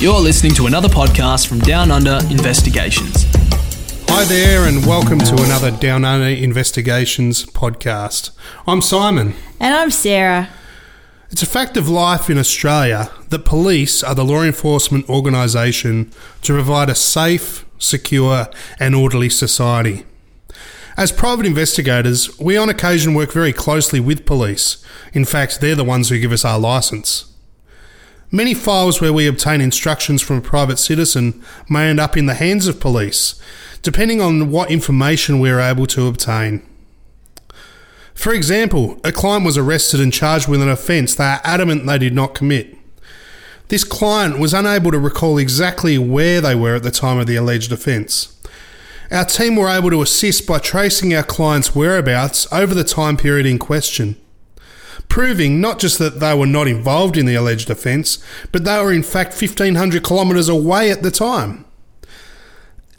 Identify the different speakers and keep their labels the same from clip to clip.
Speaker 1: You're listening to another podcast from Down Under Investigations.
Speaker 2: Hi there, and welcome to another Down Under Investigations podcast. I'm Simon.
Speaker 3: And I'm Sarah.
Speaker 2: It's a fact of life in Australia that police are the law enforcement organisation to provide a safe, secure, and orderly society. As private investigators, we on occasion work very closely with police. In fact, they're the ones who give us our licence. Many files where we obtain instructions from a private citizen may end up in the hands of police, depending on what information we are able to obtain. For example, a client was arrested and charged with an offence they are adamant they did not commit. This client was unable to recall exactly where they were at the time of the alleged offence. Our team were able to assist by tracing our client's whereabouts over the time period in question proving not just that they were not involved in the alleged offence, but they were in fact 1500 kilometres away at the time.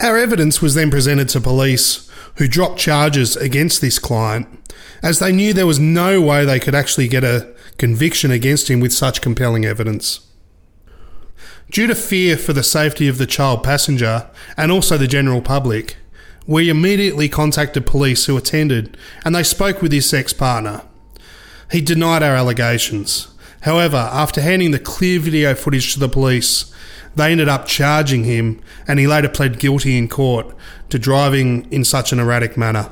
Speaker 2: Our evidence was then presented to police, who dropped charges against this client, as they knew there was no way they could actually get a conviction against him with such compelling evidence. Due to fear for the safety of the child passenger and also the general public, we immediately contacted police who attended and they spoke with his ex partner. He denied our allegations. However, after handing the clear video footage to the police, they ended up charging him and he later pled guilty in court to driving in such an erratic manner.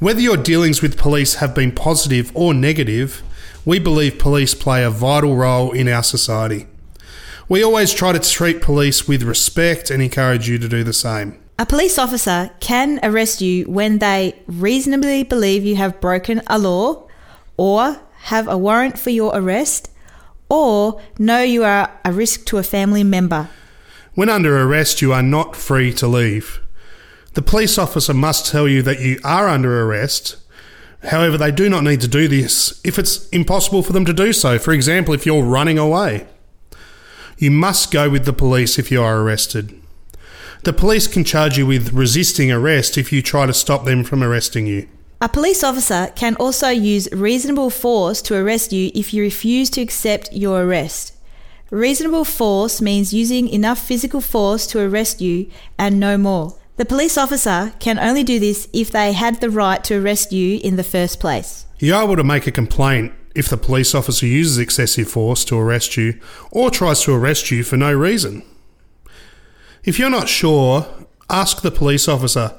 Speaker 2: Whether your dealings with police have been positive or negative, we believe police play a vital role in our society. We always try to treat police with respect and encourage you to do the same.
Speaker 3: A police officer can arrest you when they reasonably believe you have broken a law or have a warrant for your arrest, or know you are a risk to a family member.
Speaker 2: When under arrest, you are not free to leave. The police officer must tell you that you are under arrest. However, they do not need to do this if it's impossible for them to do so. For example, if you're running away, you must go with the police if you are arrested. The police can charge you with resisting arrest if you try to stop them from arresting you.
Speaker 3: A police officer can also use reasonable force to arrest you if you refuse to accept your arrest. Reasonable force means using enough physical force to arrest you and no more. The police officer can only do this if they had the right to arrest you in the first place.
Speaker 2: You're able to make a complaint if the police officer uses excessive force to arrest you or tries to arrest you for no reason. If you're not sure, ask the police officer,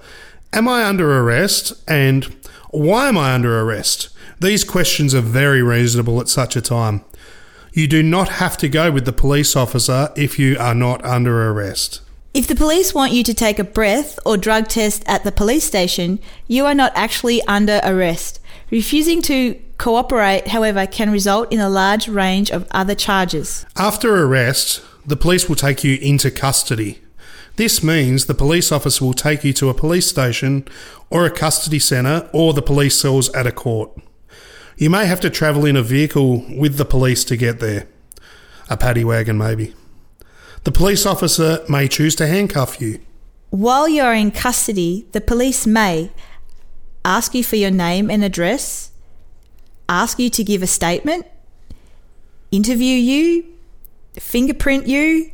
Speaker 2: Am I under arrest? And why am I under arrest? These questions are very reasonable at such a time. You do not have to go with the police officer if you are not under arrest.
Speaker 3: If the police want you to take a breath or drug test at the police station, you are not actually under arrest. Refusing to cooperate, however, can result in a large range of other charges.
Speaker 2: After arrest, the police will take you into custody. This means the police officer will take you to a police station or a custody centre or the police cells at a court. You may have to travel in a vehicle with the police to get there. A paddy wagon, maybe. The police officer may choose to handcuff you.
Speaker 3: While you're in custody, the police may ask you for your name and address, ask you to give a statement, interview you, fingerprint you,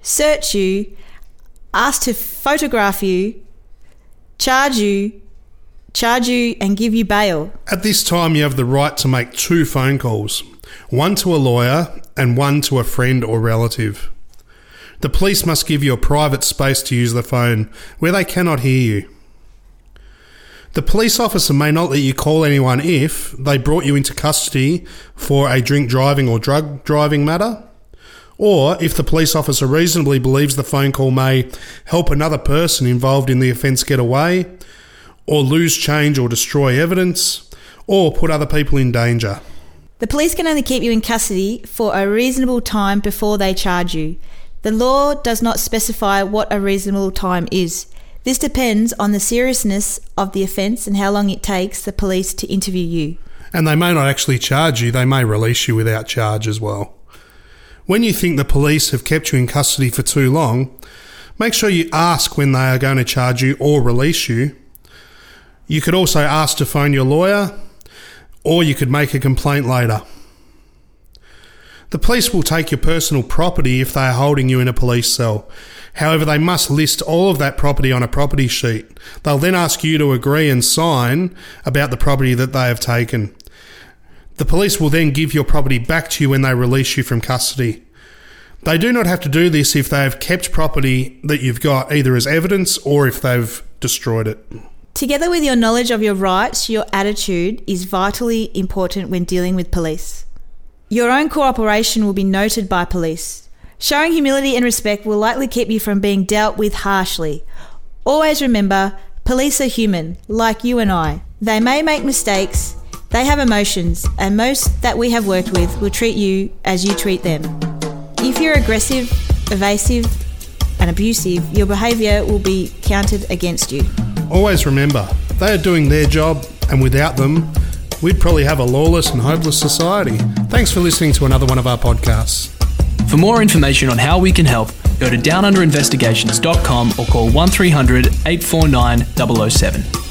Speaker 3: search you, asked to photograph you, charge you, charge you, and give you bail.
Speaker 2: At this time, you have the right to make two phone calls one to a lawyer and one to a friend or relative. The police must give you a private space to use the phone where they cannot hear you. The police officer may not let you call anyone if they brought you into custody for a drink driving or drug driving matter or if the police officer reasonably believes the phone call may help another person involved in the offence get away, or lose change or destroy evidence, or put other people in danger.
Speaker 3: The police can only keep you in custody for a reasonable time before they charge you. The law does not specify what a reasonable time is. This depends on the seriousness of the offence and how long it takes the police to interview you.
Speaker 2: And they may not actually charge you, they may release you without charge as well. When you think the police have kept you in custody for too long, make sure you ask when they are going to charge you or release you. You could also ask to phone your lawyer, or you could make a complaint later. The police will take your personal property if they are holding you in a police cell. However, they must list all of that property on a property sheet. They'll then ask you to agree and sign about the property that they have taken. The police will then give your property back to you when they release you from custody. They do not have to do this if they have kept property that you've got either as evidence or if they've destroyed it.
Speaker 3: Together with your knowledge of your rights, your attitude is vitally important when dealing with police. Your own cooperation will be noted by police. Showing humility and respect will likely keep you from being dealt with harshly. Always remember, police are human, like you and I. They may make mistakes, they have emotions, and most that we have worked with will treat you as you treat them. If you're aggressive, evasive, and abusive, your behaviour will be counted against you.
Speaker 2: Always remember, they are doing their job, and without them, we'd probably have a lawless and hopeless society. Thanks for listening to another one of our podcasts.
Speaker 1: For more information on how we can help, go to downunderinvestigations.com or call 1300 849 007.